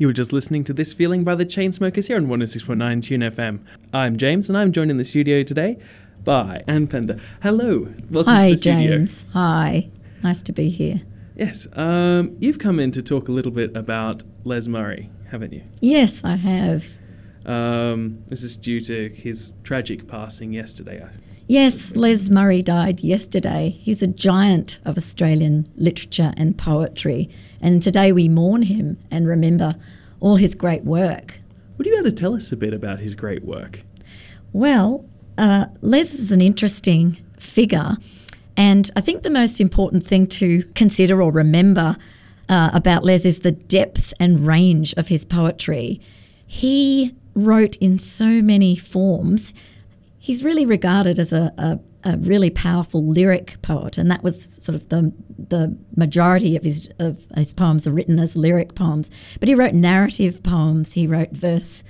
You were just listening to This Feeling by the Chainsmokers here on 106.9 Tune FM. I'm James, and I'm joined in the studio today by Anne Pender. Hello. Welcome Hi, to the studio. James. Hi. Nice to be here. Yes, um, you've come in to talk a little bit about Les Murray, haven't you? Yes, I have. Um, this is due to his tragic passing yesterday. Yes, Les Murray died yesterday. He was a giant of Australian literature and poetry, and today we mourn him and remember all his great work. Would you be able to tell us a bit about his great work? Well, uh, Les is an interesting figure, and I think the most important thing to consider or remember uh, about Les is the depth and range of his poetry. He wrote in so many forms. He's really regarded as a, a, a really powerful lyric poet, and that was sort of the the majority of his of his poems are written as lyric poems. But he wrote narrative poems. He wrote verse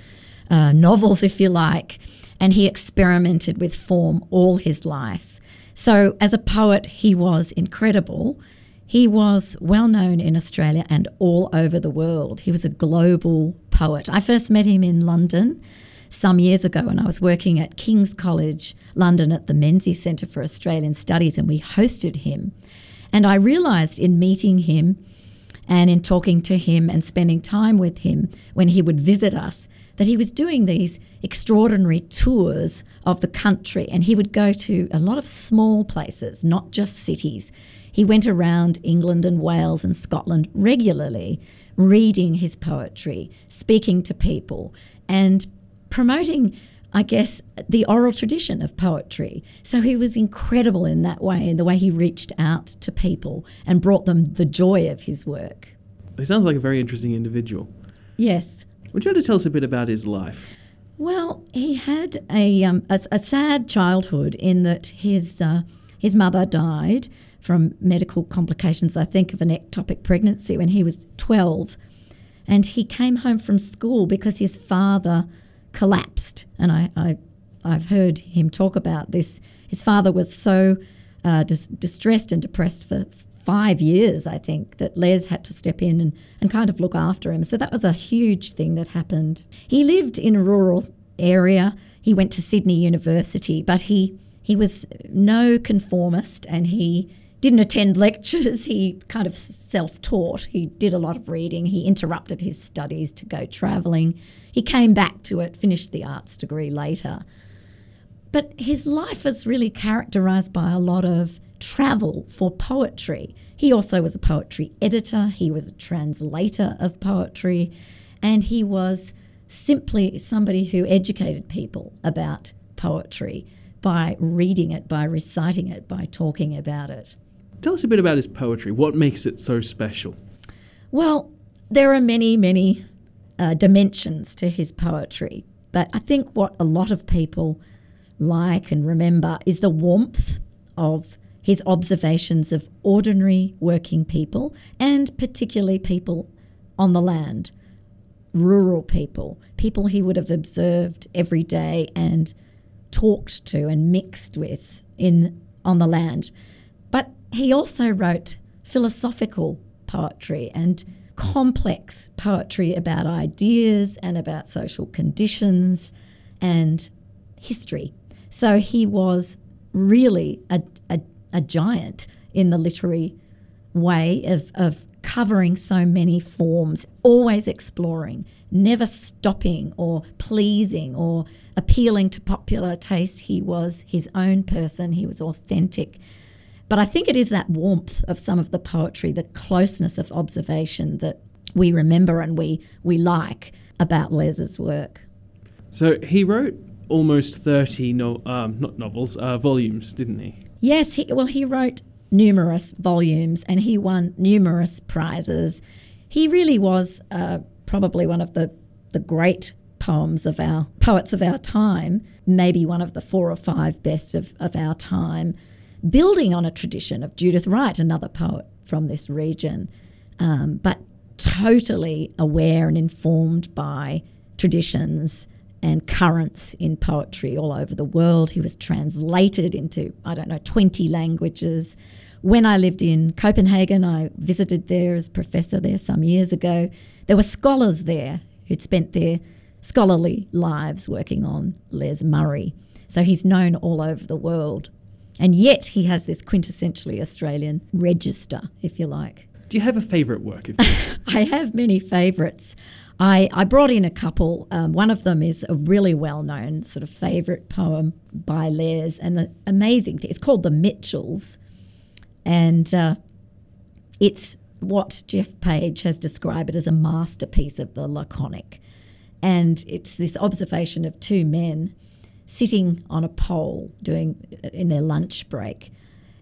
uh, novels, if you like, and he experimented with form all his life. So, as a poet, he was incredible. He was well known in Australia and all over the world. He was a global poet. I first met him in London some years ago when I was working at King's College London at the Menzies Centre for Australian Studies, and we hosted him. And I realised in meeting him and in talking to him and spending time with him when he would visit us that he was doing these extraordinary tours of the country and he would go to a lot of small places, not just cities. He went around England and Wales and Scotland regularly, reading his poetry, speaking to people, and promoting, I guess, the oral tradition of poetry. So he was incredible in that way, in the way he reached out to people and brought them the joy of his work. He sounds like a very interesting individual. Yes. Would you like to tell us a bit about his life? Well, he had a, um, a, a sad childhood in that his, uh, his mother died from medical complications, I think, of an ectopic pregnancy when he was 12. And he came home from school because his father collapsed. And I, I, I've heard him talk about this. His father was so uh, dis- distressed and depressed for five years, I think, that Les had to step in and, and kind of look after him. So that was a huge thing that happened. He lived in a rural area. He went to Sydney University, but he he was no conformist and he didn't attend lectures. He kind of self taught. He did a lot of reading. He interrupted his studies to go travelling. He came back to it, finished the arts degree later. But his life was really characterised by a lot of travel for poetry. He also was a poetry editor, he was a translator of poetry, and he was simply somebody who educated people about poetry by reading it, by reciting it, by talking about it. Tell us a bit about his poetry. What makes it so special? Well, there are many, many uh, dimensions to his poetry, but I think what a lot of people like and remember is the warmth of his observations of ordinary working people and particularly people on the land, rural people, people he would have observed every day and talked to and mixed with in on the land. But he also wrote philosophical poetry and complex poetry about ideas and about social conditions and history. So he was really a, a, a giant in the literary way of, of covering so many forms, always exploring, never stopping or pleasing or appealing to popular taste. He was his own person, he was authentic. But I think it is that warmth of some of the poetry, the closeness of observation that we remember and we, we like about Les's work. So he wrote almost 30 no, um, not novels, uh, volumes, didn't he? Yes, he, well, he wrote numerous volumes and he won numerous prizes. He really was uh, probably one of the, the great poems of our poets of our time, maybe one of the four or five best of, of our time, building on a tradition of Judith Wright, another poet from this region, um, but totally aware and informed by traditions and currents in poetry all over the world. He was translated into, I don't know, 20 languages. When I lived in Copenhagen, I visited there as professor there some years ago. there were scholars there who'd spent their scholarly lives working on Les Murray. So he's known all over the world. And yet he has this quintessentially Australian register, if you like. Do you have a favourite work of his? I have many favourites. I, I brought in a couple. Um, one of them is a really well known sort of favourite poem by Les. And the amazing thing, it's called The Mitchells. And uh, it's what Geoff Page has described it as a masterpiece of the laconic. And it's this observation of two men sitting on a pole doing in their lunch break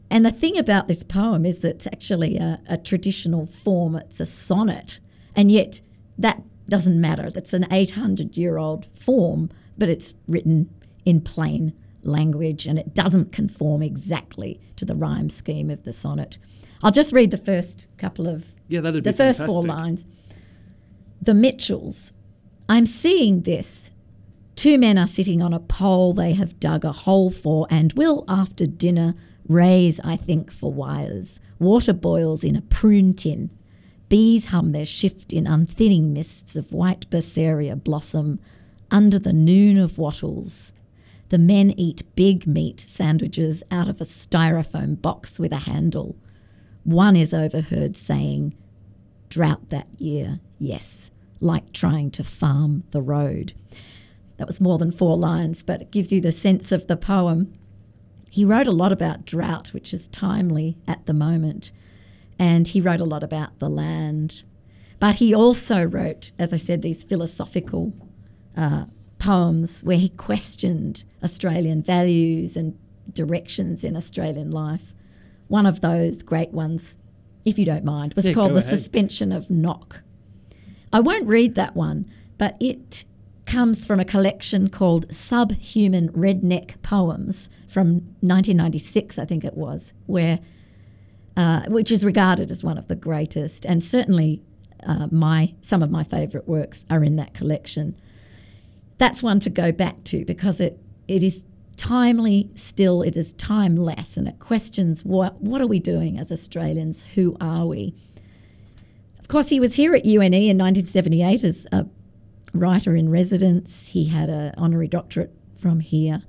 and the thing about this poem is that it's actually a, a traditional form, it's a sonnet, and yet that doesn't matter. That's an 800 year old form, but it's written in plain language and it doesn't conform exactly to the rhyme scheme of the sonnet. I'll just read the first couple of yeah, that'd the be first fantastic. four lines. The Mitchells. I'm seeing this. Two men are sitting on a pole they have dug a hole for and will, after dinner, raise, I think, for wires. Water boils in a prune tin. Bees hum their shift in unthinning mists of white bursaria blossom under the noon of wattles. The men eat big meat sandwiches out of a styrofoam box with a handle. One is overheard saying, Drought that year, yes, like trying to farm the road. That was more than four lines, but it gives you the sense of the poem. He wrote a lot about drought, which is timely at the moment, and he wrote a lot about the land. But he also wrote, as I said, these philosophical uh, poems where he questioned Australian values and directions in Australian life. One of those great ones, if you don't mind, was Yeah, called The ahead. Suspension of Knock. I won't read that one, but it comes from a collection called Subhuman Redneck Poems from 1996, I think it was, where uh, which is regarded as one of the greatest, and certainly uh, my some of my favourite works are in that collection. That's one to go back to because it it is timely still, it is timeless, and it questions what what are we doing as Australians? Who are we? Of course, he was here at UNE in 1978 as a writer in residence. He had an honorary doctorate from here.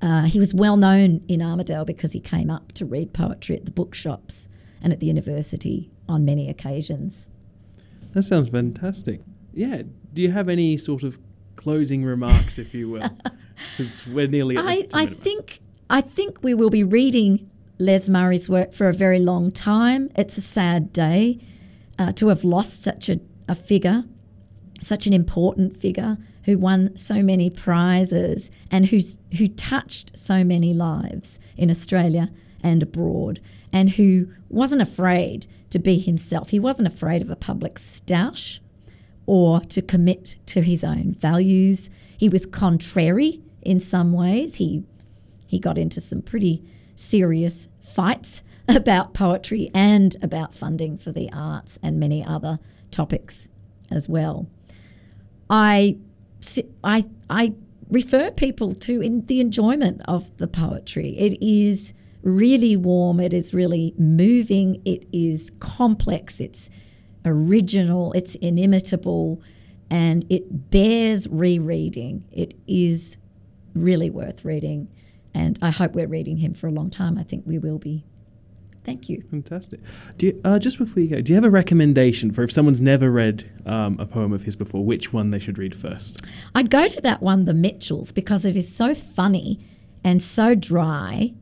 Uh, he was well known in Armidale because he came up to read poetry at the bookshops and at the university on many occasions. That sounds fantastic. Yeah. Do you have any sort of closing remarks, if you will, since we're nearly at the I, I think I think we will be reading Les Murray's work for a very long time. It's a sad day uh, to have lost such a, a figure, such an important figure who won so many prizes and who's who touched so many lives in Australia and abroad, and who wasn't afraid to be himself. He wasn't afraid of a public stoush or to commit to his own values. He was contrary in some ways. He he got into some pretty serious fights about poetry and about funding for the arts and many other topics as well. I I I refer people to the enjoyment of the poetry. It is really warm, it is really moving, it is complex, it's original, it's inimitable, and it bears rereading. It is really worth reading, and I hope we're reading him for a long time. I think we will be. Thank you. Fantastic. Do you, uh, just before you go, do you have a recommendation for if someone's never read um, a poem of his before, which one they should read first? I'd go to that one, The Mitchells, because it is so funny and so dry,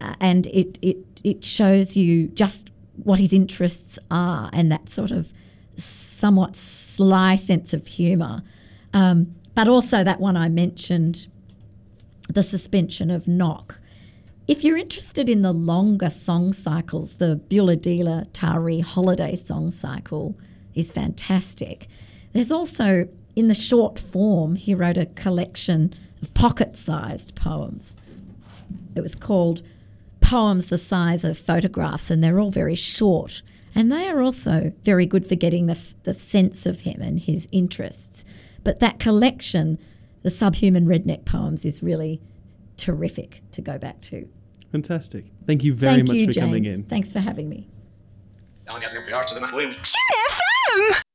uh, and it, it it shows you just what his interests are and that sort of somewhat sly sense of humour. Um, but also that one I mentioned, The Suspension of Knock. If you're interested in the longer song cycles, the Buladelah-Taree holiday song cycle is fantastic. There's also, in the short form, he wrote a collection of pocket sized poems. It was called Poems the Size of Photographs, and they're all very short. And they are also very good for getting the, the sense of him and his interests. But that collection, the Subhuman Redneck Poems, is really terrific to go back to. Fantastic. Thank you very Thank much you, for James. coming in. Thanks for having me.